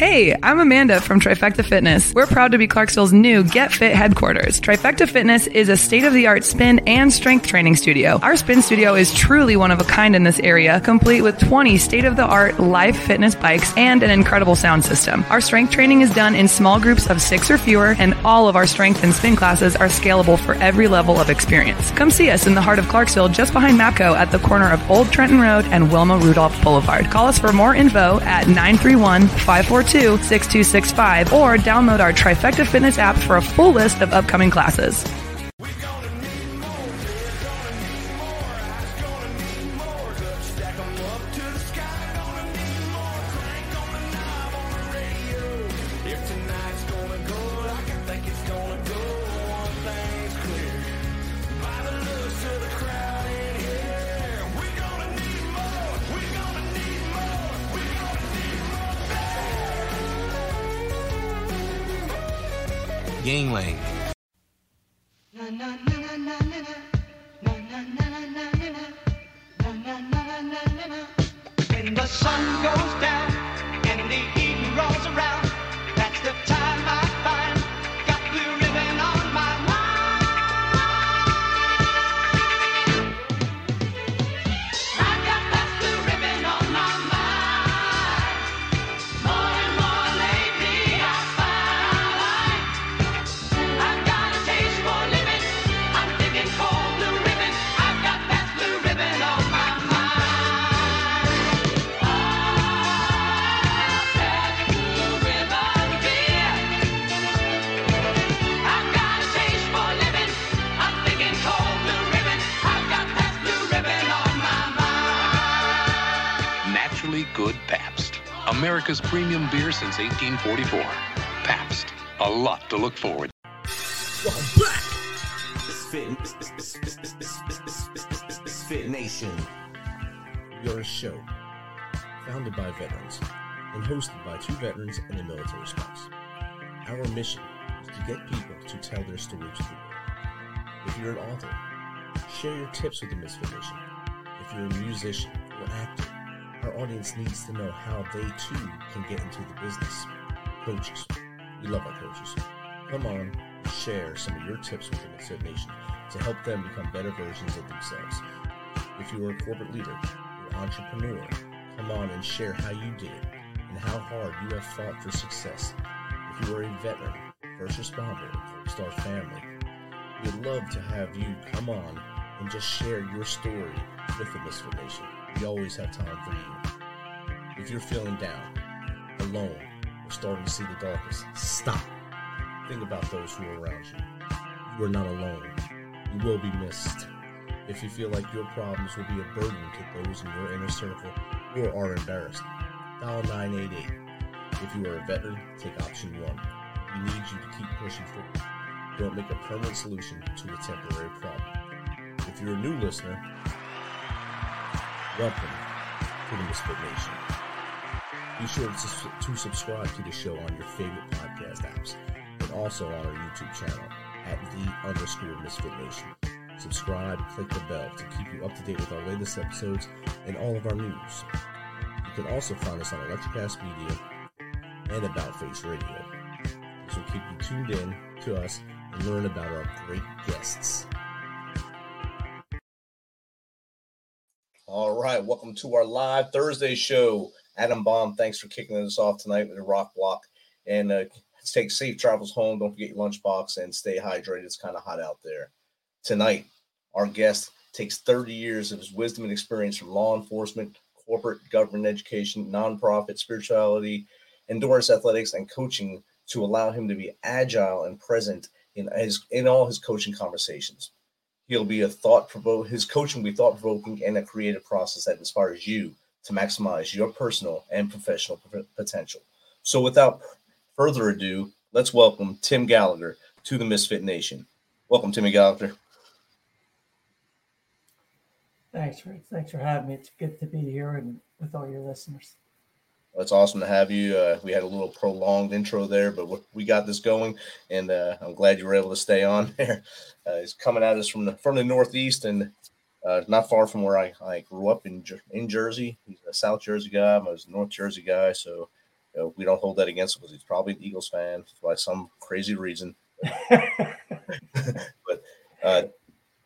Hey, I'm Amanda from Trifecta Fitness. We're proud to be Clarksville's new Get Fit headquarters. Trifecta Fitness is a state of the art spin and strength training studio. Our spin studio is truly one of a kind in this area, complete with 20 state of the art live fitness bikes and an incredible sound system. Our strength training is done in small groups of six or fewer, and all of our strength and spin classes are scalable for every level of experience. Come see us in the heart of Clarksville, just behind MAPCO at the corner of Old Trenton Road and Wilma Rudolph Boulevard. Call us for more info at 931 542 6265 or download our Trifecta Fitness app for a full list of upcoming classes. 1844. Pabst, a lot to look forward. Welcome back. It's Fit, it's, fit Nation. Your show, founded by veterans and hosted by two veterans and a military spouse. Our mission is to get people to tell their story to the world. If you're an author, share your tips with the Misfit Nation. If you're a musician or actor our audience needs to know how they too can get into the business. Coaches, we love our coaches. Come on, share some of your tips with the Misfit Nation to help them become better versions of themselves. If you are a corporate leader or entrepreneur, come on and share how you did it and how hard you have fought for success. If you are a veteran, first responder, star family, we'd love to have you come on and just share your story with the Misfit Nation. We always have time for you. If you're feeling down, alone, or starting to see the darkness, stop. Think about those who are around you. You are not alone. You will be missed. If you feel like your problems will be a burden to those in your inner circle or are embarrassed, dial 988. If you are a veteran, take option 1. We need you to keep pushing forward. Don't make a permanent solution to a temporary problem. If you're a new listener, welcome to the Misfit Nation. Be sure to, to subscribe to the show on your favorite podcast apps and also on our YouTube channel at the underscore Misfit Nation. Subscribe, click the bell to keep you up to date with our latest episodes and all of our news. You can also find us on Electrocast Media and About Face Radio. This will keep you tuned in to us and learn about our great guests. All right, welcome to our live Thursday show. Adam Baum, thanks for kicking us off tonight with a rock block. And uh, take safe travels home. Don't forget your lunchbox and stay hydrated. It's kind of hot out there. Tonight, our guest takes 30 years of his wisdom and experience from law enforcement, corporate government education, nonprofit, spirituality, endurance athletics, and coaching to allow him to be agile and present in his in all his coaching conversations. He'll be a thought provoke. His coaching will be thought provoking and a creative process that inspires you to maximize your personal and professional potential. So, without further ado, let's welcome Tim Gallagher to the Misfit Nation. Welcome, Timmy Gallagher. Thanks, Rick. Thanks for having me. It's good to be here and with all your listeners. Well, It's awesome to have you. Uh, we had a little prolonged intro there, but we- we got this going, and uh, I'm glad you were able to stay on there. Uh, he's coming at us from the from the Northeast and uh, not far from where I, I grew up in in Jersey. He's a South Jersey guy. I was a North Jersey guy, so You know, we don't hold that against him because he's probably an Eagles fan by some crazy reason. but uh,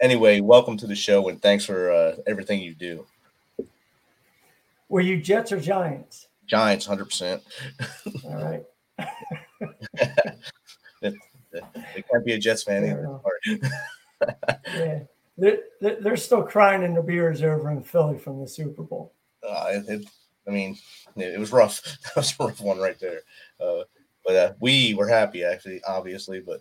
anyway, welcome to the show and thanks for uh, everything you do. Were you Jets or Giants? Giants, hundred percent. All right. They can't be a Jets fan. Either. Yeah. They're, they're still crying in their beers over in Philly from the Super Bowl. Uh, it, it- I mean, it, it was rough. That was a rough one right there. Uh, but uh, we were happy, actually, obviously. But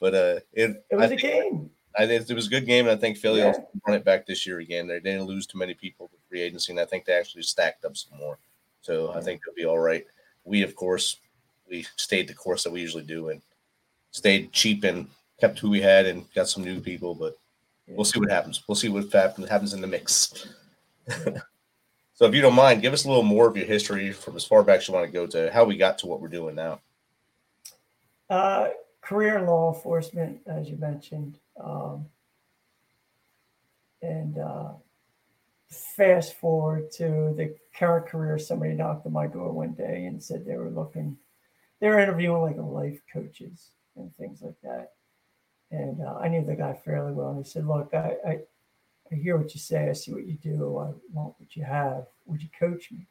but uh, it It was I a game. I think it was a good game, and I think Philly Yeah. also run it back this year again. They didn't lose too many people with free agency, and I think they actually stacked up some more. So I think they'll be all right. We, of course, we stayed the course that we usually do and stayed cheap and kept who we had and got some new people. But we'll see what happens. We'll see what happens happens in the mix. so if you don't mind, give us a little more of your history from as far back as you want to go to how we got to what we're doing now. Uh, career in law enforcement, as you mentioned. Um, and uh, fast forward to the current career, somebody knocked on my door one day and said they were looking, they were interviewing like life coaches and things like that. And uh, I knew the guy fairly well. And he said, Look, I, I, I hear what you say. I see what you do. I want what you have. Would you coach me?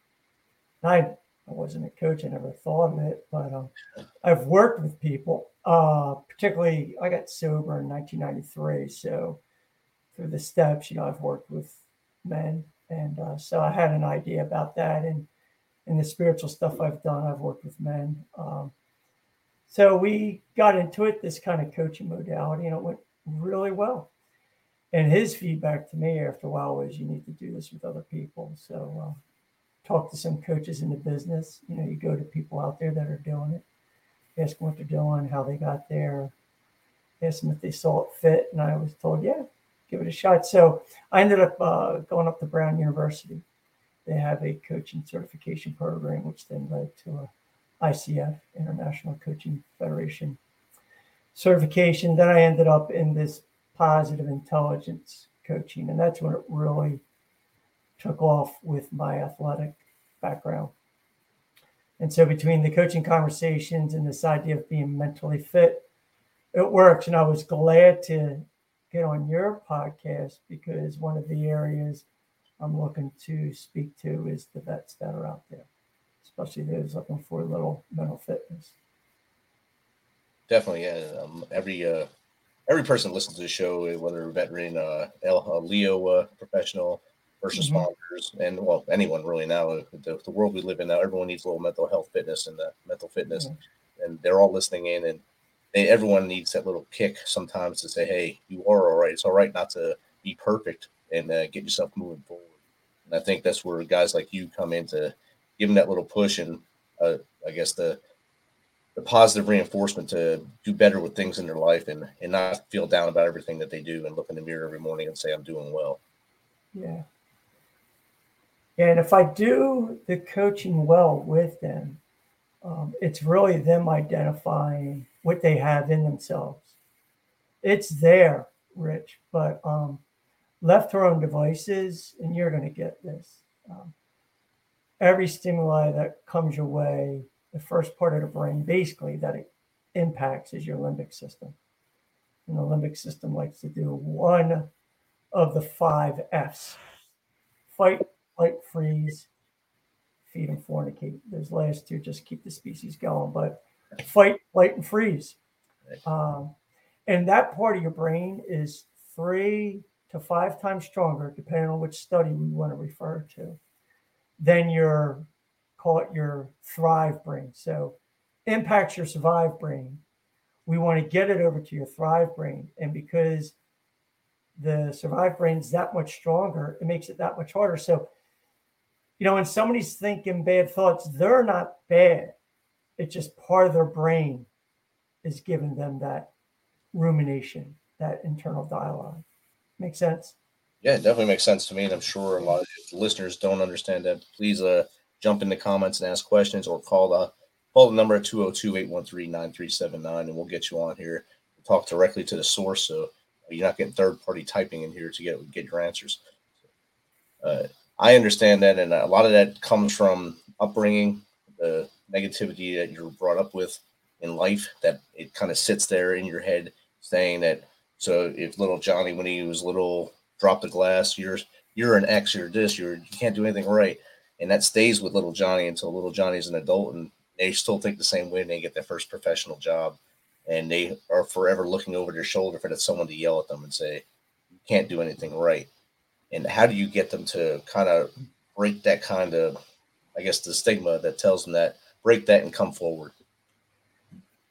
And I, I wasn't a coach. I never thought of it, but um, I've worked with people. Uh, particularly, I got sober in 1993. So through the steps, you know, I've worked with men, and uh, so I had an idea about that. And in the spiritual stuff I've done, I've worked with men. Um, so we got into it, this kind of coaching modality, and it went really well. And his feedback to me after a while was, "You need to do this with other people." So. Uh, talk to some coaches in the business. You know, you go to people out there that are doing it, ask them what they're doing, how they got there, ask them if they saw it fit. And I was told, yeah, give it a shot. So I ended up uh, going up to Brown University. They have a coaching certification program, which then led to a ICF, International Coaching Federation certification. Then I ended up in this positive intelligence coaching, and that's when it really took off with my athletic background. And so between the coaching conversations and this idea of being mentally fit, it works. And I was glad to get on your podcast because one of the areas I'm looking to speak to is the vets that are out there, especially those looking for a little mental fitness. Definitely, yeah. Um, every uh, every person listens to the show, whether a veteran, uh, a Leo uh, professional, first Mhm. responders, and well, anyone really now. uh, The, the world we live in now, everyone needs a little mental health fitness and the mental fitness, and they're all listening in, and they, everyone needs that little kick sometimes to say, "Hey, you are all right. It's all right not to be perfect and uh, get yourself moving forward." And I think that's where guys like you come in to give them that little push and, uh, I guess the the positive reinforcement to do better with things in their life and and not feel down about everything that they do and look in the mirror every morning and say I'm doing well. Yeah. And if I do the coaching well with them, um, it's really them identifying what they have in themselves. It's there, Rich, but um, left to our own devices, and you're going to get this. Um, every stimuli that comes your way, the first part of the brain, basically, that it impacts is your limbic system. And the limbic system likes to do one of the five F's fight, flight, freeze, feed, and fornicate. Those last two just keep the species going, but fight, flight, and freeze. Um, and that part of your brain is three to five times stronger, depending on which study we want to refer to, than your call it your thrive brain. So impacts your survive brain. We want to get it over to your thrive brain. And because the survive brain's that much stronger, it makes it that much harder. So, you know, when somebody's thinking bad thoughts, they're not bad. It's just part of their brain is giving them that rumination, that internal dialogue. Make sense? Yeah, it definitely makes sense to me, and I'm sure a lot of listeners don't understand that. Please uh jump in the comments and ask questions or call the call the number at 202-813-9379 and we'll get you on here. Talk directly to the source so you're not getting third party typing in here to get get your answers. Uh, I understand that, and a lot of that comes from upbringing, the negativity that you're brought up with in life that it kind of sits there in your head saying that so if little Johnny when he was little dropped the glass, you're you're an X, you're this, you're you can't do anything right. And that stays with little Johnny until little Johnny's an adult and they still think the same way and they get their first professional job and they are forever looking over their shoulder for that someone to yell at them and say, You can't do anything right. And how do you get them to kind of break that kind of I guess the stigma that tells them that break that and come forward.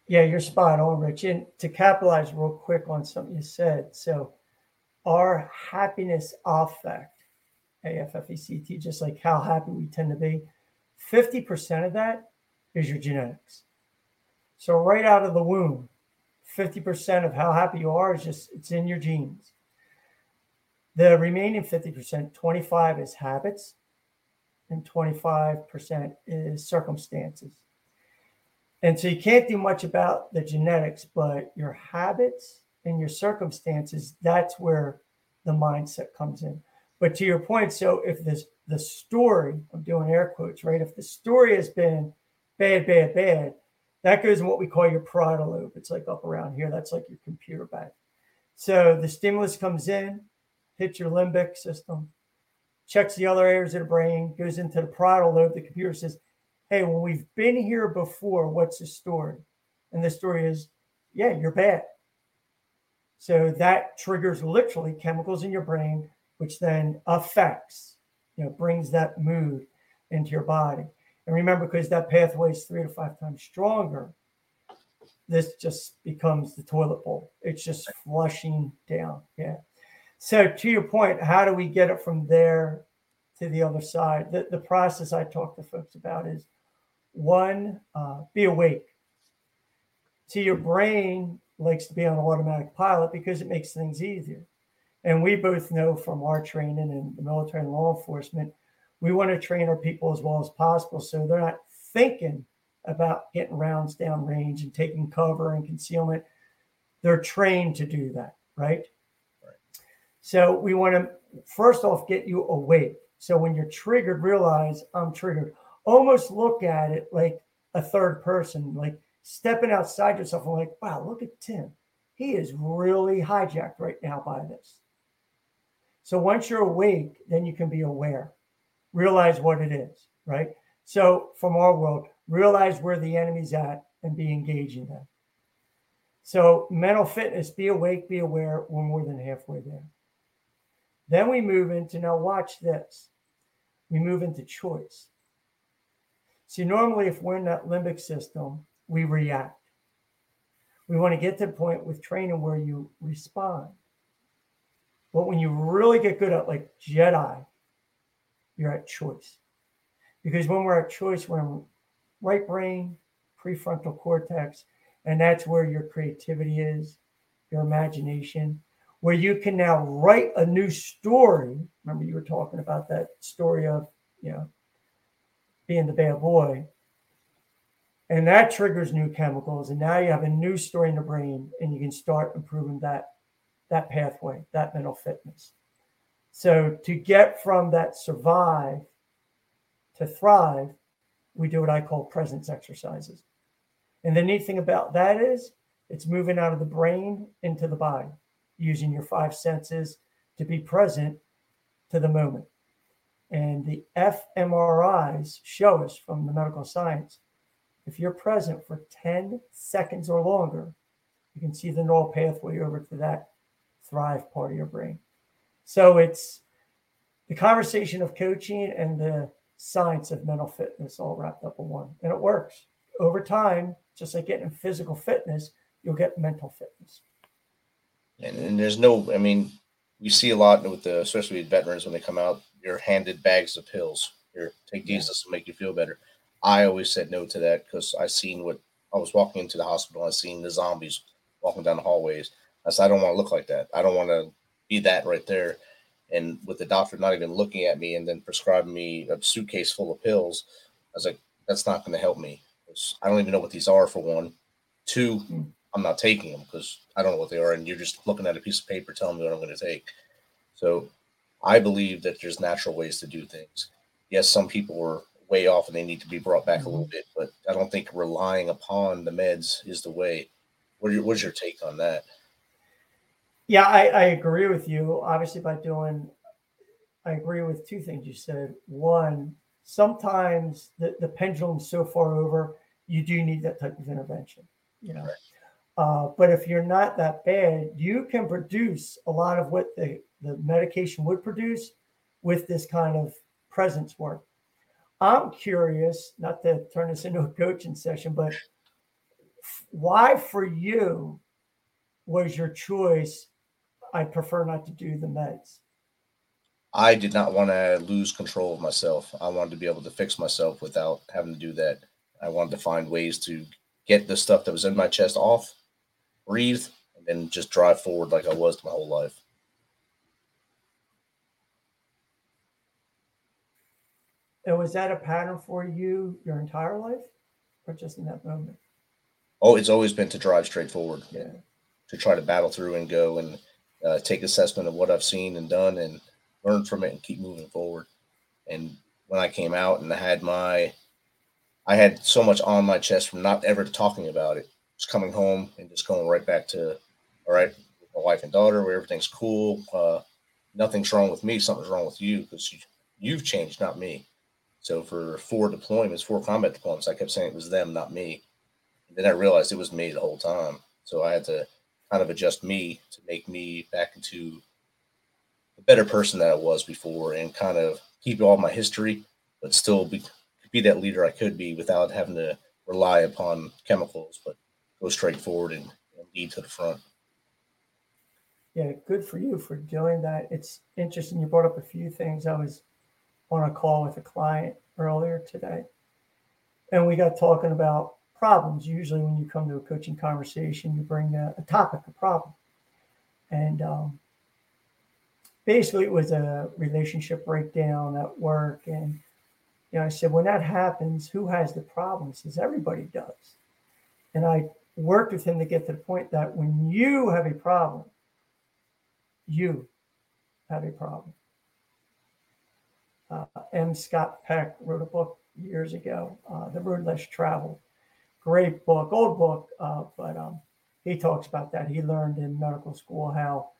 Yeah, you're spot on, Rich. And to capitalize real quick on something you said, so our happiness affect, AFFECT, just like how happy we tend to be, 50% of that is your genetics. So right out of the womb, 50% of how happy you are is just it's in your genes. The remaining 50%, 25 is habits, and 25% is circumstances. And so you can't do much about the genetics, but your habits and your circumstances, that's where the mindset comes in. But to your point, so if this the story, I'm doing air quotes, right? If the story has been bad, bad, bad, that goes in what we call your parietal lobe. It's like up around here. That's like your computer bank. So the stimulus comes in, hits your limbic system, checks the other areas of the brain, goes into the parietal lobe. The computer says, Hey, when we've been here before, what's the story? And the story is, Yeah, you're bad. So that triggers literally chemicals in your brain, which then affects, you know, brings that mood into your body. And remember, because that pathway is three to five times stronger, this just becomes the toilet bowl. It's just flushing down. Yeah. So to your point, how do we get it from there to the other side? The, the process I talk to folks about is one, uh, be awake. So your brain likes to be on automatic pilot because it makes things easier. And we both know from our training in the military and law enforcement, we want to train our people as well as possible so they're not thinking about getting rounds down range and taking cover and concealment. They're trained to do that? Right. So we want to first off get you awake. So when you're triggered, realize I'm triggered. Almost look at it like a third person, like stepping outside yourself and like, wow, look at Tim. He is really hijacked right now by this. So once you're awake, then you can be aware, realize what it is, right? So from our world, realize where the enemy's at and be engaging them. So mental fitness, be awake, be aware. We're more than halfway there. Then we move into now watch this. We move into choice. See, normally if we're in that limbic system, we react. We want to get to the point with training where you respond. But when you really get good at like Jedi, you're at choice. Because when we're at choice, we're in right brain, prefrontal cortex, and that's where your creativity is, your imagination, where you can now write a new story. Remember, you were talking about that story of, you know, being the bad boy. And that triggers new chemicals. And now you have a new story in the brain, and you can start improving that that pathway, that mental fitness. So to get from that survive to thrive, we do what I call presence exercises. And the neat thing about that is it's moving out of the brain into the body, using your five senses to be present to the moment. And the fMRIs show us from the medical science if you're present for 10 seconds or longer, you can see the neural pathway over to that thrive part of your brain. So it's the conversation of coaching and the science of mental fitness all wrapped up in one. And it works. Over time, just like getting physical fitness, you'll get mental fitness. And, and there's no, I mean, we see a lot with the, especially with veterans when they come out, you're handed bags of pills. Here, take these. This will make you feel better. I always said no to that because I seen what I was walking into the hospital. I seen the zombies walking down the hallways. I said, I don't want to look like that. I don't want to be that right there. And with the doctor not even looking at me and then prescribing me a suitcase full of pills, I was like, that's not going to help me. I don't even know what these are for one. Two, hmm. I'm not taking them because I don't know what they are. And you're just looking at a piece of paper telling me what I'm going to take. So I believe that there's natural ways to do things. Yes, some people were way off and they need to be brought back a little bit. But I don't think relying upon the meds is the way. What are your, what's your take on that? Yeah, I, I agree with you. Obviously, by doing, I agree with two things you said. One, sometimes the, the pendulum's so far over, you do need that type of intervention. You know, Right. Uh, but if you're not that bad, you can produce a lot of what the, the medication would produce with this kind of presence work. I'm curious, not to turn this into a coaching session, but why for you was your choice? I prefer not to do the meds. I did not want to lose control of myself. I wanted to be able to fix myself without having to do that. I wanted to find ways to get the stuff that was in my chest off, breathe, and then just drive forward like I was my whole life. And was that a pattern for you your entire life, or just in that moment? Oh, it's always been to drive straight forward. Yeah. to try to battle through and go and uh, take assessment of what I've seen and done and learn from it and keep moving forward. And when I came out and I had my, I had so much on my chest from not ever talking about it, just coming home and just going right back to, all right, my wife and daughter, where everything's cool. Uh, nothing's wrong with me. Something's wrong with you because you, you've changed, not me. So for four deployments, four combat deployments, I kept saying it was them, not me. And then I realized it was me the whole time. So I had to kind of adjust me to make me back into the better person that I was before and kind of keep all my history, but still be, be that leader I could be without having to rely upon chemicals, but go straight forward and, and lead to the front. Yeah, good for you for doing that. It's interesting. You brought up a few things. I was on a call with a client earlier today, and we got talking about problems. Usually, when you come to a coaching conversation, you bring a, a topic, a problem. And um, basically, it was a relationship breakdown at work. And, you know, I said, when that happens, who has the problem? He says, everybody does. And I worked with him to get to the point that when you have a problem, you have a problem. Uh, M. Scott Peck wrote a book years ago, uh, The Road Less Traveled. Great book, old book, uh, but um, he talks about that. He learned in medical school how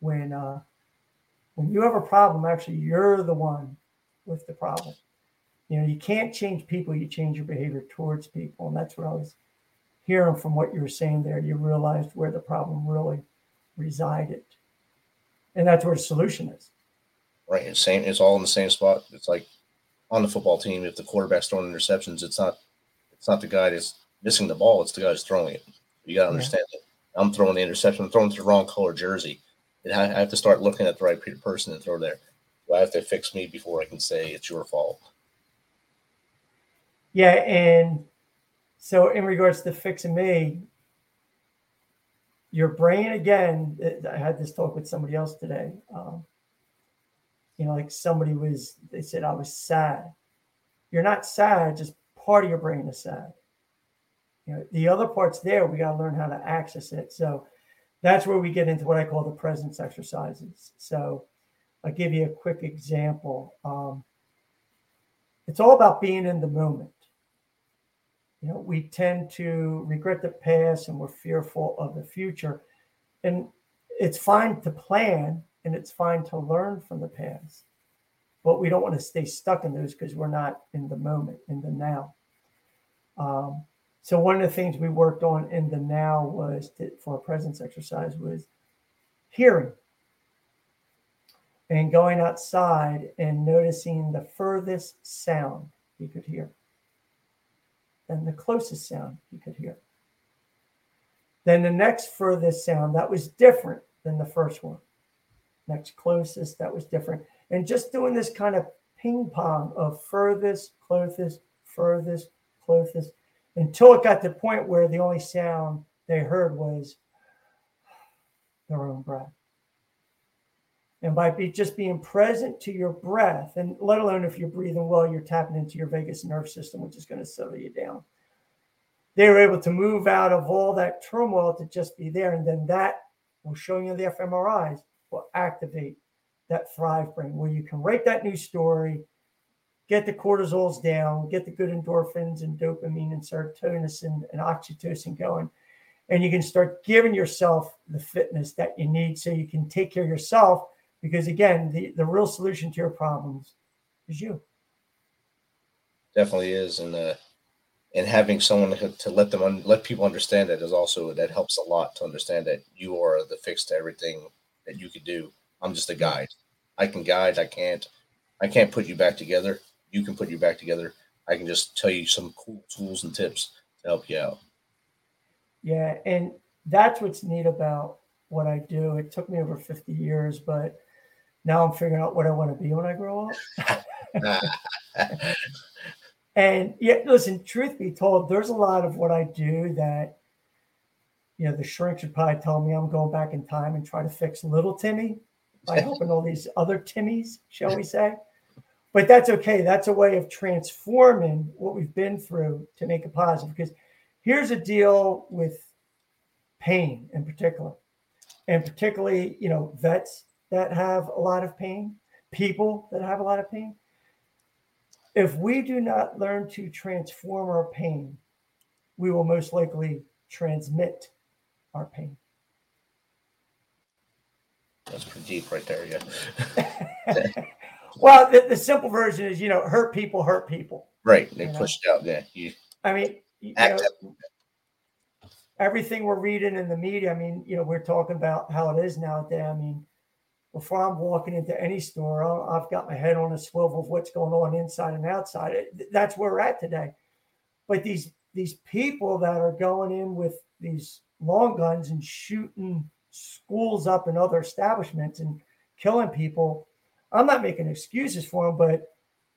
when uh, when you have a problem, actually you're the one with the problem. You know, you can't change people; you change your behavior towards people, and that's what I was hearing from what you were saying there. You realized where the problem really resided, and that's where the solution is. Right. It's same. It's all in the same spot. It's like on the football team. If the quarterback's throwing interceptions, it's not. It's not the guy that's missing the ball. It's the guy who's throwing it. You got to Yeah. understand that. I'm throwing the interception. I'm throwing to the wrong color jersey. And I have to start looking at the right person and throw there. I have to fix me before I can say it's your fault? Yeah, and so in regards to fixing me, your brain again. I had this talk with somebody else today. Um, you know, like somebody was. They said I was sad. You're not sad. Just part of your brain is sad. You know, the other parts there, we got to learn how to access it. So that's where we get into what I call the presence exercises. So I'll give you a quick example. Um, it's all about being in the moment. You know, we tend to regret the past and we're fearful of the future. And it's fine to plan and it's fine to learn from the past, but we don't want to stay stuck in those because we're not in the moment, in the now. Um, so one of the things we worked on in the now was to, for a presence exercise was hearing and going outside and noticing the furthest sound you could hear and the closest sound he could hear. Then the next furthest sound that was different than the first one. Next closest that was different. And just doing this kind of ping pong of furthest, closest, furthest, closest, until it got to the point where the only sound they heard was their own breath. And by be, just being present to your breath, and let alone if you're breathing well, you're tapping into your vagus nerve system, which is going to settle you down. They were able to move out of all that turmoil to just be there. And then that will show you the fMRIs will activate that thrive brain where you can write that new story, get the cortisols down, get the good endorphins and dopamine and serotonin and, and oxytocin going. And you can start giving yourself the fitness that you need so you can take care of yourself. Because again, the, the real solution to your problems is you. definitely is and uh and having someone to, to let them un, let people understand that is also that helps a lot to understand that you are the fix to everything that you could do. I'm just a guide. I can guide i can't i can't put you back together. You can put you back together. I can just tell you some cool tools and tips to help you out. Yeah, and that's what's neat about what I do. It took me over 50 years, but now I'm figuring out what I want to be when I grow up. And yeah, listen, truth be told, there's a lot of what I do that, you know, the shrink should probably tell me I'm going back in time and try to fix little Timmy by helping all these other Timmys, shall we say. But that's okay. That's a way of transforming what we've been through to make it positive. Because here's a deal with pain in particular, and particularly, you know, vets that have a lot of pain, people that have a lot of pain. If we do not learn to transform our pain, we will most likely transmit our pain. that's pretty deep right there yeah well, the, the simple version is, you know, hurt people hurt people. right they pushed out yeah you I mean, you act know, everything we're reading in the media, I mean, you know, we're talking about how it is nowadays. I mean, before I'm walking into any store, I've got my head on a swivel of what's going on inside and outside. That's where we're at today. But these these people that are going in with these long guns and shooting schools up and other establishments and killing people, I'm not making excuses for them, but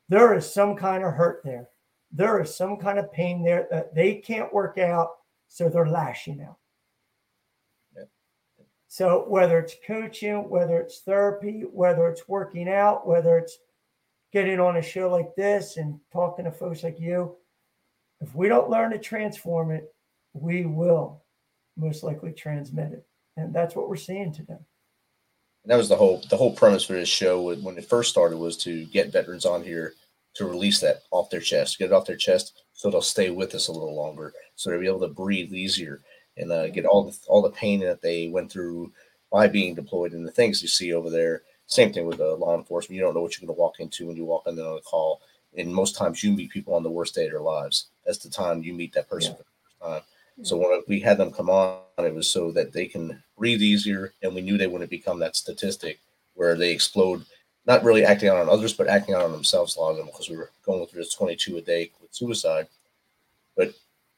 there is some kind of hurt there. There is some kind of pain there that they can't work out, so they're lashing out. So whether it's coaching, whether it's therapy, whether it's working out, whether it's getting on a show like this and talking to folks like you, if we don't learn to transform it, we will most likely transmit it. And that's what we're seeing today. And that was the whole the whole premise for this show when it first started was to get veterans on here to release that off their chest, get it off their chest, so they'll stay with us a little longer, so they'll be able to breathe easier and uh, get all the all the pain that they went through by being deployed and the things you see over there. Same thing with uh, law enforcement. You don't know what you're going to walk into when you walk in on a call, and most times you meet people on the worst day of their lives. That's the time you meet that person Yeah. for the first time. So when we had them come on, it was so that they can breathe easier, and we knew they wouldn't become that statistic where they explode, not really acting out on others, but acting out on themselves. A lot of them because we were going through this 22 a day with suicide,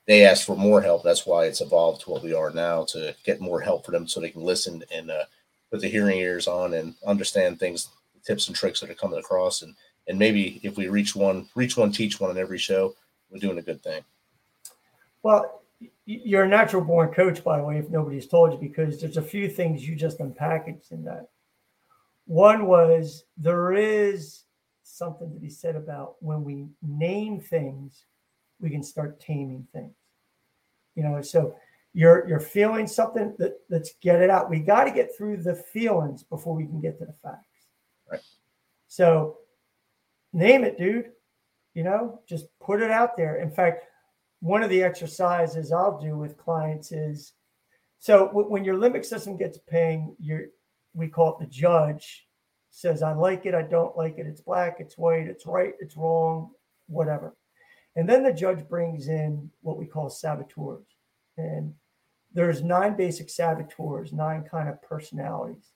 they asked for more help. That's why it's evolved to what we are now to get more help for them so they can listen and uh, put the hearing ears on and understand things, tips and tricks that are coming across, and and maybe if we reach one, reach one, teach one on every show, we're doing a good thing. Well, you're a natural born coach, by the way, if nobody's told you, because there's a few things you just unpackaged in that. One was there is something to be said about when we name things, we can start taming things. You know, so you're you're feeling something that let's get it out. We got to get through the feelings before we can get to the facts. Right. So name it, dude. You know, just put it out there. In fact, one of the exercises I'll do with clients is so w- when your limbic system gets ping, you're we call it the judge says, I like it, I don't like it, it's black, it's white, it's right, it's wrong, whatever. And then the judge brings in what we call saboteurs. And there's nine basic saboteurs, nine kind of personalities.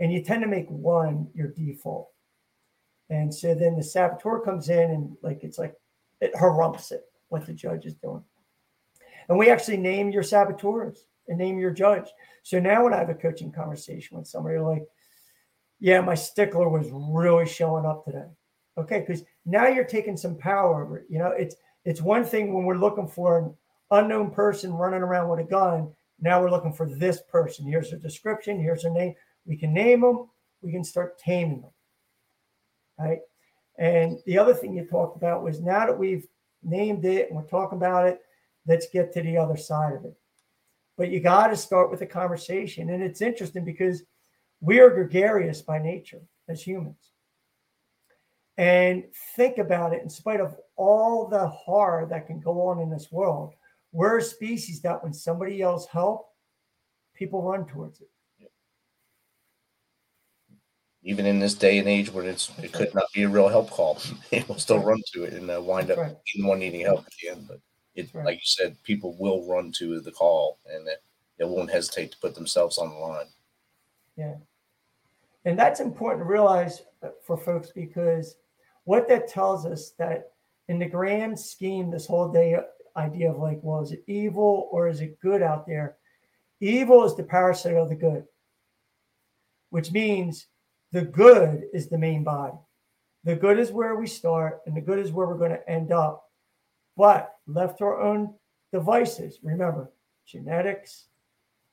And you tend to make one your default. And so then the saboteur comes in and like it's like it harumps it, what the judge is doing. And we actually name your saboteurs and name your judge. So now when I have a coaching conversation with somebody like, yeah, my stickler was really showing up today. Okay, because now you're taking some power over it. You know, it's it's one thing when we're looking for an unknown person running around with a gun. Now we're looking for this person. Here's their description. Here's their name. We can name them. We can start taming them. Right. And the other thing you talked about was now that we've named it and we're talking about it, let's get to the other side of it. But you got to start with a conversation. And it's interesting because we are gregarious by nature as humans. And think about it in spite of all the horror that can go on in this world, we're a species that when somebody else help, people run towards it. Even in this day and age when it's it could not be a real help call, it will still run to it and uh, wind That's up right. being the one needing help at the end. But it, like you said, people will run to the call and they, they won't hesitate to put themselves on the line. Yeah. And that's important to realize uh, for folks because what that tells us that in the grand scheme, this whole day idea of like, well, is it evil or is it good out there? Evil is the parasite of the good, which means the good is the main body. The good is where we start, and the good is where we're going to end up. But left to our own devices, remember genetics,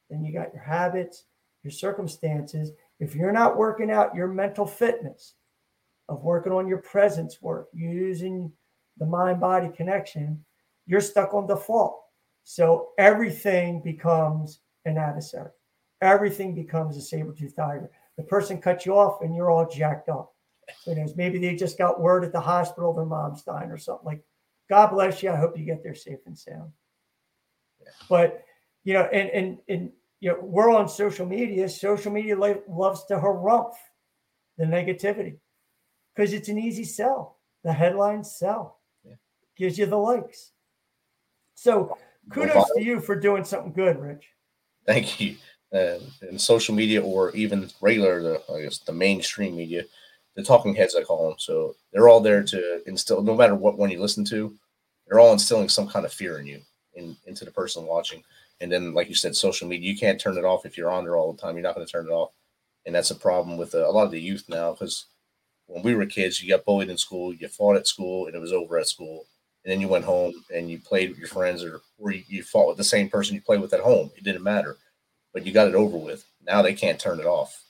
then you got your habits, your circumstances. If you're not working out your mental fitness of working on your presence work, using the mind body connection, you're stuck on default. So everything becomes an adversary. Everything becomes a saber tooth tiger. The person cuts you off and you're all jacked up. So there's maybe they just got word at the hospital their mom's dying or something like. God bless you. I hope you get there safe and sound. But you know, and and and you know, we're on social media. Social media loves to harumph the negativity because it's an easy sell. The headlines sell, Yeah. gives you the likes. So kudos to you for doing something good, Rich. Thank you. Uh, in social media or even regular, the, I guess the mainstream media, the talking heads I call them. So they're all there to instill. No matter what one you listen to, they're all instilling some kind of fear in you, in into the person watching. And then, like you said, social media, you can't turn it off if you're on there all the time. You're not going to turn it off, and that's a problem with uh, a lot of the youth now. Because when we were kids, you got bullied in school, you fought at school, and it was over at school. And then you went home and you played with your friends, or or you, fought with the same person you played with at home. It didn't matter but you got it over with. Now they can't turn it off.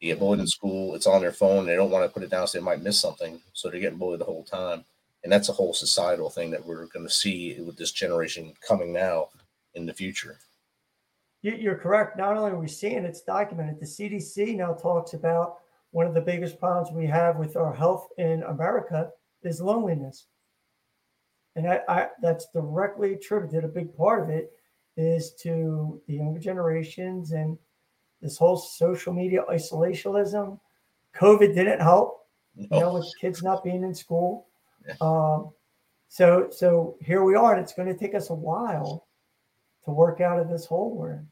You get bullied in school, it's on their phone. They don't want to put it down so they might miss something. So they're getting bullied the whole time. And that's a whole societal thing that we're going to see with this generation coming now in the future. You- You're correct. Not only are we seeing it's documented, the CDC now talks about one of the biggest problems we have with our health in America is loneliness. And I, I, that's directly attributed, a big part of it is to the younger generations and this whole social media isolationism. COVID didn't help, you know, with kids not being in school. Yeah. Um, so, so here we are, and it's going to take us a while to work out of this hole we're in.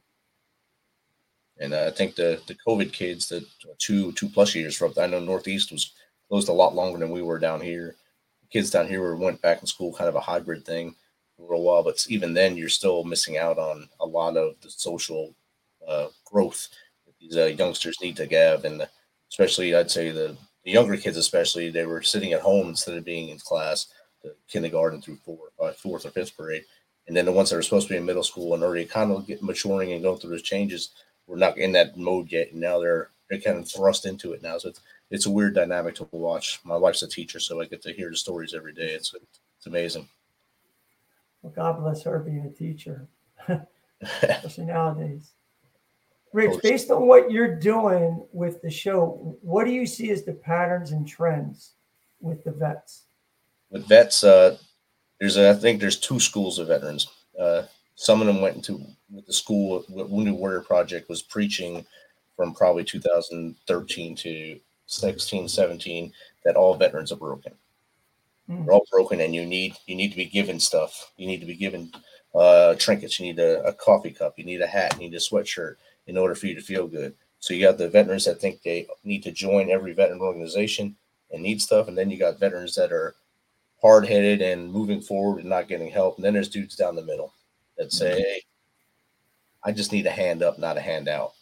And uh, I think the the COVID kids, the two two plus years from I know Northeast was closed a lot longer than we were down here. Kids down here were went back in school, kind of a hybrid thing for a while. But even then, you're still missing out on a lot of the social uh, growth that these uh, youngsters need to have, and especially I'd say the, the younger kids, especially they were sitting at home instead of being in class, the kindergarten through four, uh, fourth or fifth grade. And then the ones that are supposed to be in middle school and already kind of get maturing and going through those changes, we're not in that mode yet. And now they're they're kind of thrust into it now. So it's it's a weird dynamic to watch. My wife's a teacher, so I get to hear the stories every day. It's it's amazing. Well, God bless her being a teacher, especially nowadays. Rich, based on what you're doing with the show, what do you see as the patterns and trends with the vets? With vets, uh, there's a, I think there's two schools of veterans. Uh, some of them went into with the school. What Wounded Warrior Project was preaching from probably 2013 to 16, 17 that all veterans are broken. Hmm. They're all broken, and you need you need to be given stuff. You need to be given uh, trinkets. You need a, a coffee cup. You need a hat. You need a sweatshirt in order for you to feel good. So you got the veterans that think they need to join every veteran organization and need stuff, and then you got veterans that are hard headed and moving forward and not getting help. And then there's dudes down the middle that say, "Hey, I just need a hand up, not a handout.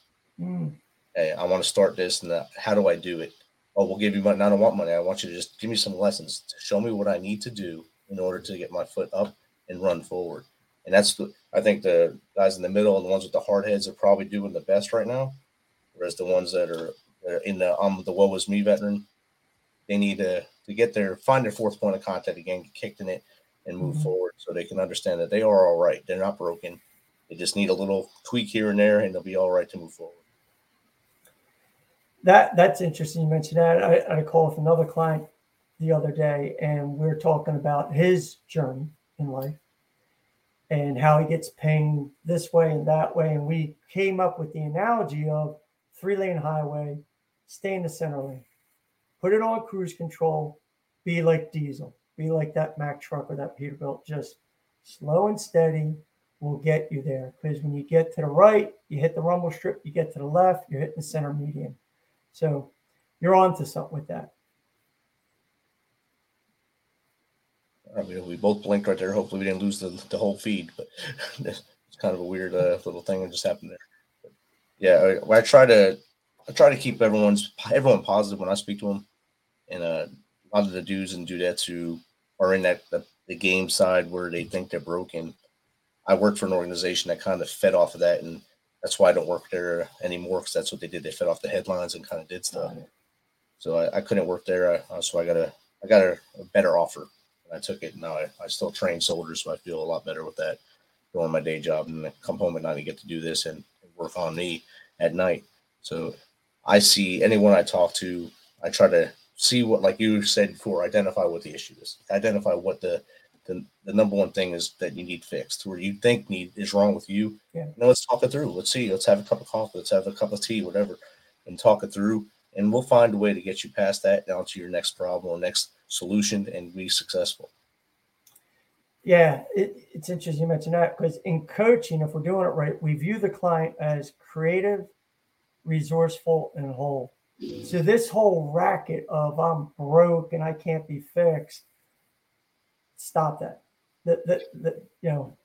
Mm, Hey, I want to start this, and how do I do it? Oh, we'll give you money. I don't want money. I want you to just give me some lessons to show me what I need to do in order to get my foot up and run forward. And that's the I think the guys in the middle and the ones with the hard heads are probably doing the best right now. Whereas the ones that are, that are in the um the woe is me veteran, they need to to get their find their fourth point of contact again, get kicked in it, and move Mhm. forward so they can understand that they are all right. They're not broken. They just need a little tweak here and there, and they'll be all right to move forward. that that's interesting. You mentioned that. I, I had a call with another client the other day, and we are talking about his journey in life and how he gets pain this way and that way. And we came up with the analogy of three lane highway, stay in the center lane, put it on cruise control, be like diesel, be like that Mack truck or that Peterbilt, just slow and steady will get you there. Because when you get to the right, you hit the rumble strip, you get to the left, you're hitting the center median. So you're on to something with that. I mean, we both blinked right there. Hopefully, we didn't lose the, the whole feed, but it's kind of a weird uh, little thing that just happened there. But yeah, I, I try to I try to keep everyone's everyone positive when I speak to them, and uh, a lot of the dudes and dudettes who are in that the, the game side where they think they're broken. I worked for an organization that kind of fed off of that, and that's why I don't work there anymore because that's what they did. They fed off the headlines and kind of did stuff. So I, I couldn't work there, uh, so I got a I got a, a better offer. And I took it. Now I, I still train soldiers, so I feel a lot better with that doing my day job and come home at night and get to do this and work on me at night. So I see anyone I talk to, I try to see what, like you said before, identify what the issue is, identify what the the, the number one thing is that you need fixed, where you think need is wrong with you. Yeah. Now let's talk it through. Let's see. Let's have a cup of coffee. Let's have a cup of tea, whatever, and talk it through. And we'll find a way to get you past that down to your next problem or next solution and be successful. Yeah, it, it's interesting you mentioned that because in coaching, if we're doing it right, we view the client as creative, resourceful, and whole. So this whole racket of I'm broke and I can't be fixed, stop that. That that that you know,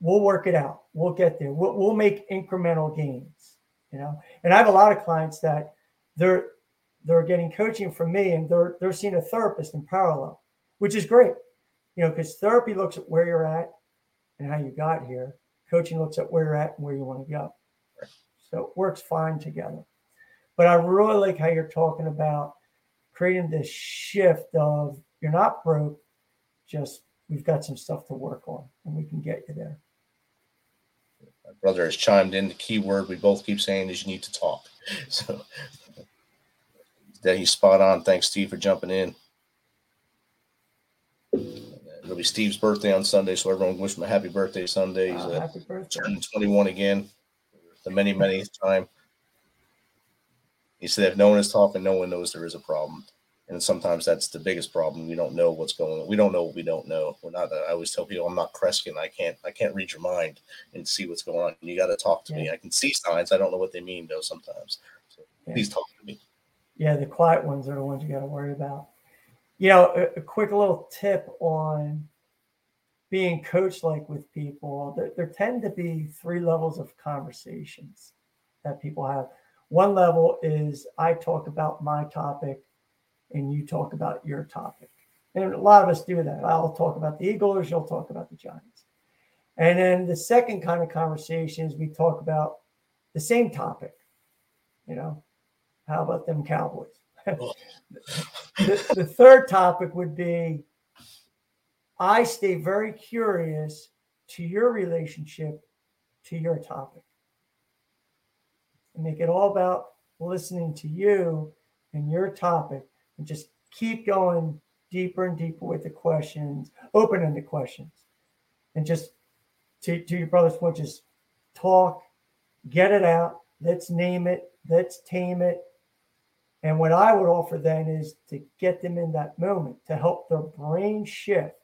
we'll work it out. We'll get there. We'll, we'll make incremental gains. You know, and I have a lot of clients that they're they're getting coaching from me and they're they're seeing a therapist in parallel, which is great you know, because therapy looks at where you're at and how you got here. Coaching looks at where you're at and where you want to go. So it works fine together. But I really like how you're talking about creating this shift of you're not broke, just we've got some stuff to work on and we can get you there. My brother has chimed in. The key word we both keep saying is you need to talk. So that he's spot on. Thanks, Steve, for jumping in. It'll be Steve's birthday on Sunday, so everyone wish him a happy birthday Sunday. He's Uh, uh, happy birthday. turning 21 again, the many, many time. He said, if no one is talking, no one knows there is a problem. And sometimes that's the biggest problem. We don't know what's going on. We don't know what we don't know. We're not. I always tell people, I'm not Kreskin. I can't. I can't read your mind and see what's going on. You got to talk to me. I can see signs. I don't know what they mean though. Sometimes. So Yeah. please talk to me. Yeah, the quiet ones are the ones you got to worry about. You know, a, a quick little tip on being coached like with people. There, there tend to be three levels of conversations that people have. One level is I talk about my topic and you talk about your topic. And a lot of us do that. I'll talk about the Eagles, you'll talk about the Giants. And then the second kind of conversation is we talk about the same topic. You know, how about them Cowboys? Oh. the, the third topic would be I stay very curious to your relationship to your topic. Make it all about listening to you and your topic and just keep going deeper and deeper with the questions, open ended questions. And just to, to your brother's point, just talk, get it out, let's name it, let's tame it, and what I would offer then is to get them in that moment to help their brain shift.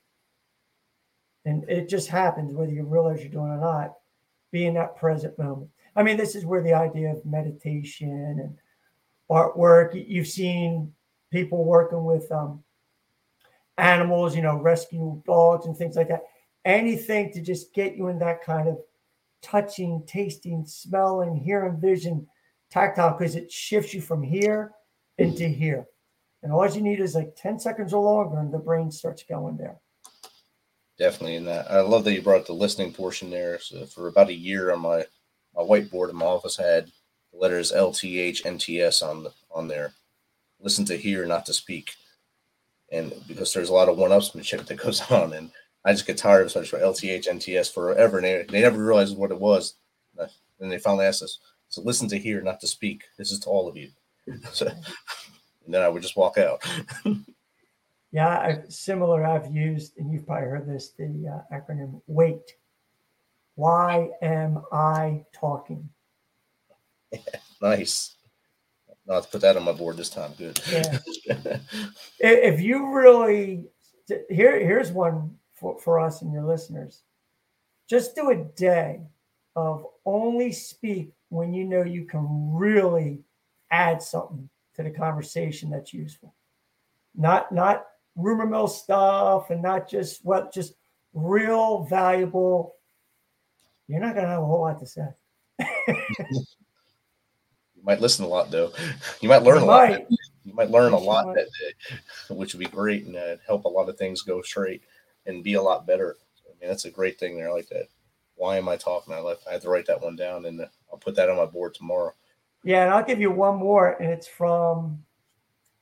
And it just happens whether you realize you're doing it or not, be in that present moment. I mean, this is where the idea of meditation and artwork, you- you've seen people working with um, animals, you know, rescue dogs and things like that. Anything to just get you in that kind of touching, tasting, smelling, hearing, vision, tactile, because it shifts you from here into here. And all you need is like 10 seconds or longer, and the brain starts going there. Definitely, and that I love that you brought the listening portion there. So for about a year on my my whiteboard in my office had the letters LTH NTS on the on there. Listen to hear, not to speak. And because there's a lot of one-upsmanship that goes on, and I just get tired of such for LTH NTS forever, and they, they never realized what it was. And they finally asked us, so listen to hear, not to speak. This is to all of you. So, and then I would just walk out. Yeah, similar. I've used, and you've probably heard this, the uh, acronym WAIT. Why am I talking? nice. I'll put that on my board this time. Good. Yeah. If you really, here, here's one for, for us and your listeners. Just do a day of only speak when you know you can really add something to the conversation that's useful. Not, not rumor mill stuff and not just what, just real valuable. You're not going to have a whole lot to say. You might listen a lot though. You might learn You a lot. might. You might learn a lot that day, which would be great and uh, help a lot of things go straight and be a lot better. I mean, that's a great thing there. I like that. Why am I talking? I like. I have to write that one down, and uh, I'll put that on my board tomorrow. Yeah, and I'll give you one more, and it's from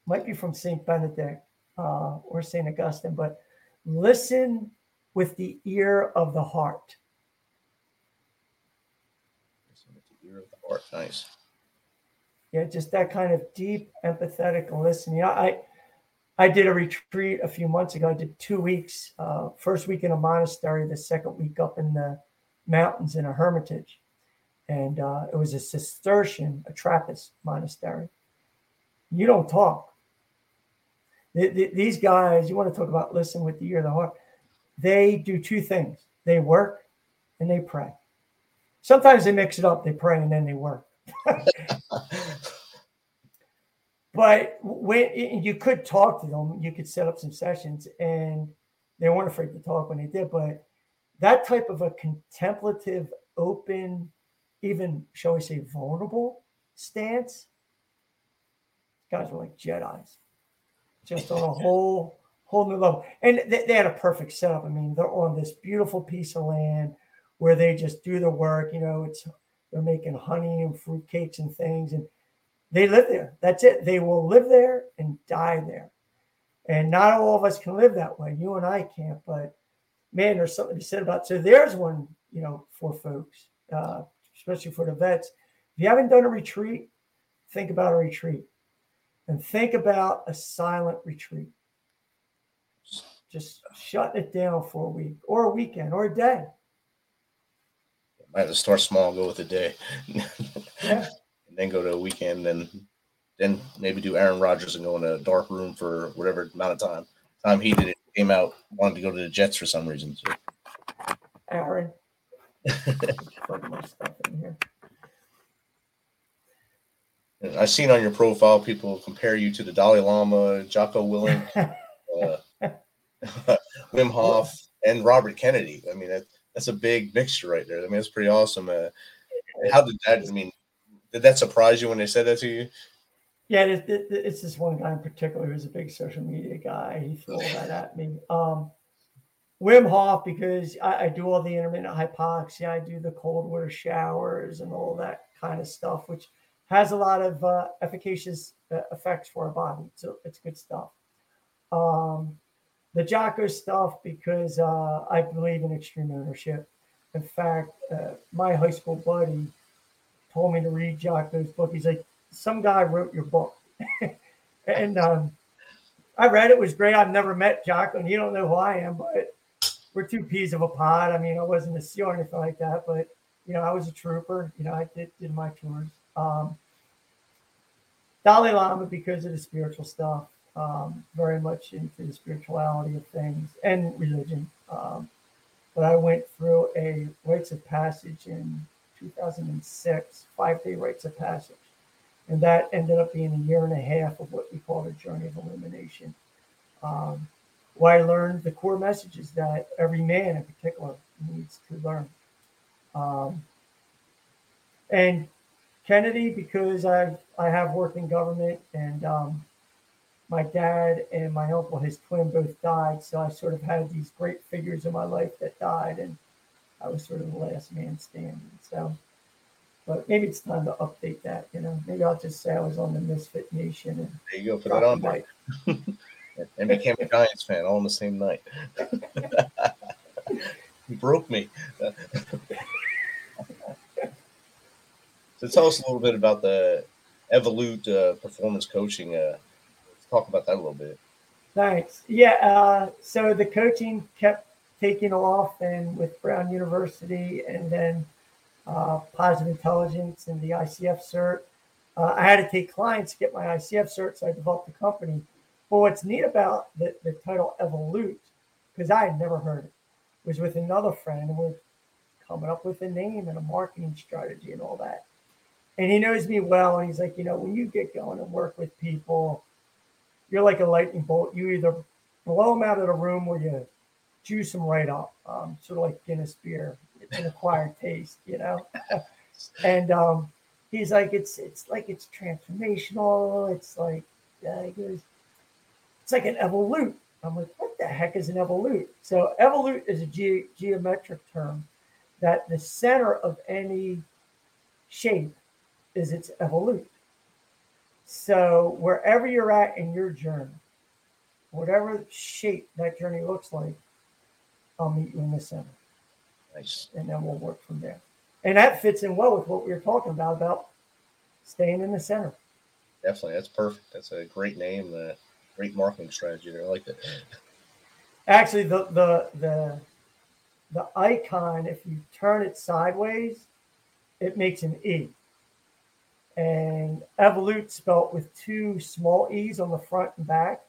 might be from Saint Benedict uh, or Saint Augustine, but listen with the ear of the heart. The. Nice. Yeah, just that kind of deep, empathetic listening. I I did a retreat a few months ago. I did two weeks. Uh, first week in a monastery, the second week up in the mountains in a hermitage, and uh, it was a Cistercian, a Trappist monastery. You don't talk. Th- th- These guys, you want to talk about listen with the ear of the heart. They do two things: they work and they pray. Sometimes they mix it up. They pray and then they work. but when you could talk to them, you could set up some sessions, and they weren't afraid to talk when they did. But that type of a contemplative, open, even shall we say, vulnerable stance, guys were like Jedi's, just on a whole whole new level. And they, they had a perfect setup. I mean, they're on this beautiful piece of land where they just do the work. You know, it's they're making honey and fruit cakes and things, and they live there. That's it. They will live there and die there. And not all of us can live that way. You and I can't, but man, there's something to be said about. So there's one, you know, for folks, uh, especially for the vets. If you haven't done a retreat, think about a retreat, and think about a silent retreat. Just shut it down for a week, or a weekend, or a day. I have to start small, go with a day, Yeah. and then go to a weekend, and then maybe do Aaron Rodgers and go in a dark room for whatever amount of time. Time he did it, came out, wanted to go to the Jets for some reason. So Aaron. Plug my stuff in here. And I've seen on your profile people compare you to the Dalai Lama, Jocko Willink, uh, Wim Hof, and Robert Kennedy. I mean, that, that's a big mixture right there. I mean, that's pretty awesome. Uh, how did that? I mean, did that surprise you when they said that to you? Yeah, it, it, it's this one guy in particular who's a big social media guy. He threw that at me. Um, Wim Hof, because I, I do all the intermittent hypoxia, I do the cold water showers and all that kind of stuff, which has a lot of uh, efficacious uh, effects for our body. So it's good stuff. Um, the Jocko stuff, because uh, I believe in extreme ownership. In fact, uh, my high school buddy told me to read Jocko's book. He's like, some guy wrote your book. and um, I read it, it was great. I've never met Jocko, and you don't know who I am, but we're two peas of a pod. I mean, I wasn't a SEAL or anything like that, but you know, I was a trooper. You know, I did did my tours. Um, Dalai Lama because of the spiritual stuff, um, very much into the spirituality of things and religion. Um, but I went through a rites of passage in 2006, five day rites of passage. And that ended up being a year and a half of what we call the journey of illumination. Um, where I learned the core messages that every man in particular needs to learn. Um, and Kennedy, because I I have worked in government, and um, my dad and my uncle, his twin, both died. So I sort of had these great figures in my life that died, and I was sort of the last man standing. So, but maybe it's time to update that. You know, maybe I'll just say I was on the Misfit Nation and There you go, put that on there. and became a Giants fan all on the same night. he broke me. so tell us a little bit about the Evolute uh, performance coaching. Uh, talk about that a little bit. Thanks. Yeah. Uh, so the coaching kept taking off, and with Brown University, and then uh, Positive Intelligence and the ICF cert. Uh, I had to take clients to get my ICF cert, so I developed the company. But what's neat about the, the title Evolute, because I had never heard it, was with another friend, and we're coming up with a name and a marketing strategy and all that. And he knows me well, and he's like, you know, when you get going and work with people, you're like a lightning bolt. You either blow them out of the room or you juice them right up, um, sort of like Guinness beer. It's an acquired taste, you know. and um, he's like, it's it's like it's transformational. It's like uh, he goes, it's like an evolute. I'm like, what the heck is an evolute? So evolute is a ge- geometric term that the center of any shape is its evolute. So wherever you're at in your journey, whatever shape that journey looks like, I'll meet you in the center, Nice. and then we'll work from there. And that fits in well with what we were talking about about staying in the center. Definitely. That's perfect. That's a great name. Uh, great marketing strategy there. I like that. Actually, the the the the icon, if you turn it sideways, it makes an E. And evolute spelt with two small e's on the front and back.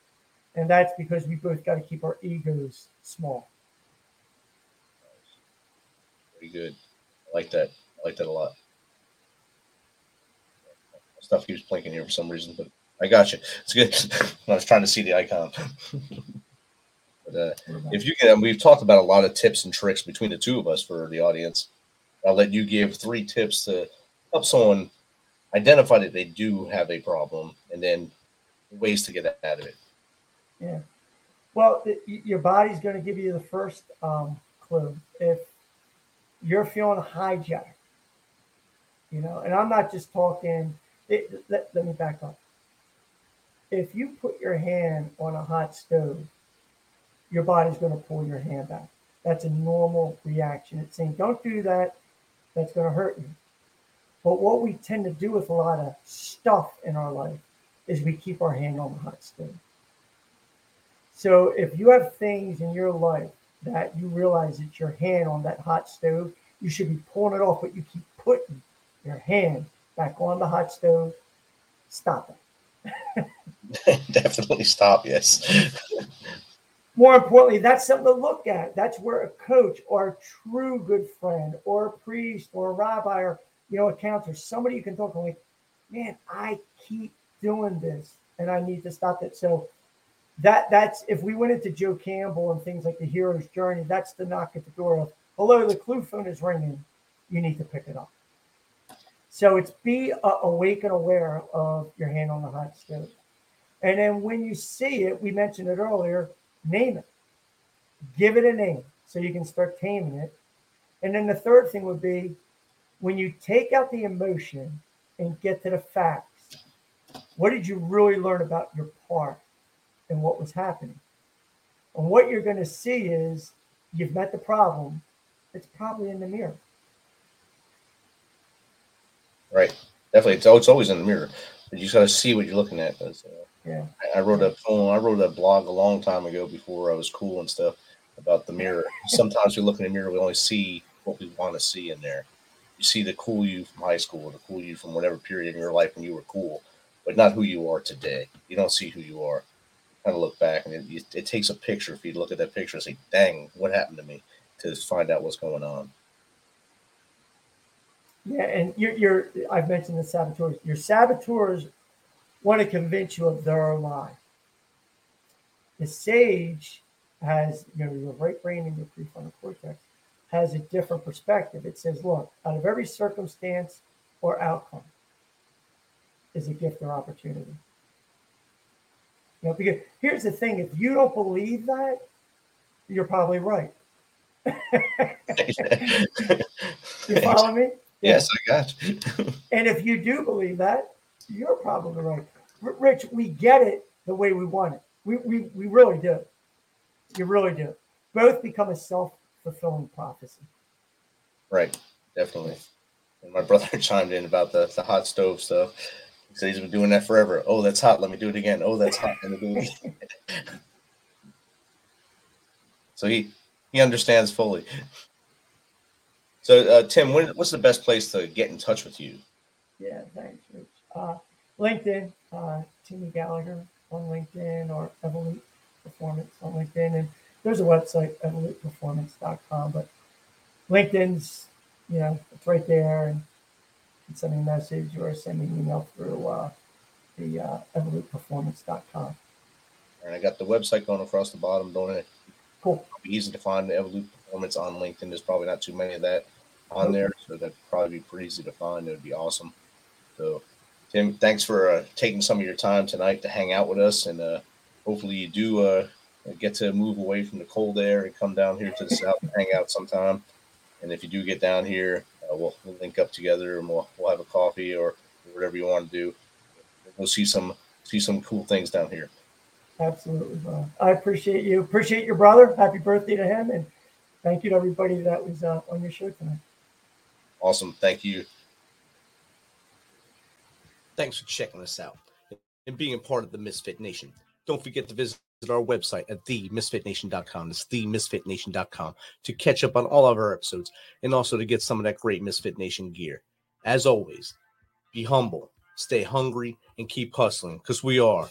And that's because we both got to keep our egos small. Pretty good. I like that. I like that a lot. Stuff keeps blinking here for some reason, but I got you. It's good. I was trying to see the icon. but uh, if you can, we've talked about a lot of tips and tricks between the two of us for the audience. I'll let you give three tips to help someone identify that they do have a problem and then ways to get out of it. Yeah. Well, it, your body's going to give you the first um, clue. If you're feeling hijacked, you know, and I'm not just talking, it, let, let me back up. If you put your hand on a hot stove, your body's going to pull your hand back. That's a normal reaction. It's saying, don't do that. That's going to hurt you. But what we tend to do with a lot of stuff in our life is we keep our hand on the hot stove. So if you have things in your life that you realize it's your hand on that hot stove, you should be pulling it off, but you keep putting your hand back on the hot stove. Stop it. Definitely stop. Yes. More importantly, that's something to look at. That's where a coach or a true good friend or a priest or a rabbi or you know a counselor, somebody you can talk to, like, man, I keep doing this and I need to stop it. So that that's if we went into Joe Campbell and things like the hero's journey, that's the knock at the door of hello, the clue phone is ringing. You need to pick it up. So it's be uh, awake and aware of your hand on the hot stove. And then when you see it, we mentioned it earlier, name it. Give it a name so you can start taming it. And then the third thing would be when you take out the emotion and get to the facts, what did you really learn about your part and what was happening? And what you're going to see is you've met the problem. It's probably in the mirror. Right. Definitely. It's, it's always in the mirror. But you just got to see what you're looking at. uh, Yeah. I- I wrote a poem. I wrote a blog a long time ago before I was cool and stuff about the mirror. Sometimes we look in the mirror, we only see what we want to see in there. See the cool you from high school, or the cool you from whatever period in your life when you were cool, but not who you are today. You don't see who you are. Kind of look back, and it, it takes a picture If you look at that picture and say, "Dang, what happened to me?" To find out what's going on. Yeah, and you're, you're I've mentioned the saboteurs. Your saboteurs want to convince you of their lie. The sage has, you know, your right brain and your prefrontal cortex has a different perspective. It says, look, out of every circumstance or outcome is a gift or opportunity. You know, because here's the thing: if you don't believe that, you're probably right. You follow me? yes, I got. And if you do believe that, you're probably right. Rich, we get it the way we want it. We, we, we really do. You really do. Both become a self fulfilling prophecy. Right, definitely. And my brother chimed in about the, the hot stove stuff. He said he's been doing that forever. Oh, that's hot. Let me do it again. Oh, that's hot. Let me do it again. so he he understands fully. So uh, Tim, when, what's the best place to get in touch with you? Yeah, thanks, Rich. Uh, LinkedIn, uh, Timmy Gallagher on LinkedIn or Evolute Performance on LinkedIn. And there's a website, evoluteperformance.com. But LinkedIn's, you know, it's right there. And you can send me a message or send me an email through uh, the uh, evoluteperformance.com. And I got the website going across the bottom, don't it? Cool. Easy to find the Evolute Performance on LinkedIn. There's probably not too many of that on there, so that'd probably be pretty easy to find. It would be awesome. So, Tim, thanks for uh, taking some of your time tonight to hang out with us, and uh, hopefully you do uh, get to move away from the cold air and come down here to the south and hang out sometime. And if you do get down here, uh, we'll, we'll link up together and we'll we'll have a coffee or whatever you want to do. We'll see some see some cool things down here. Absolutely, bro. I appreciate you. Appreciate your brother. Happy birthday to him. And thank you to everybody that was uh, on your show tonight. Awesome. Thank you. Thanks for checking us out and being a part of the Misfit Nation. Don't forget to visit our website at themisfitnation.com. It's themisfitnation.com to catch up on all of our episodes and also to get some of that great Misfit Nation gear. As always, be humble, stay hungry, and keep hustling because we are.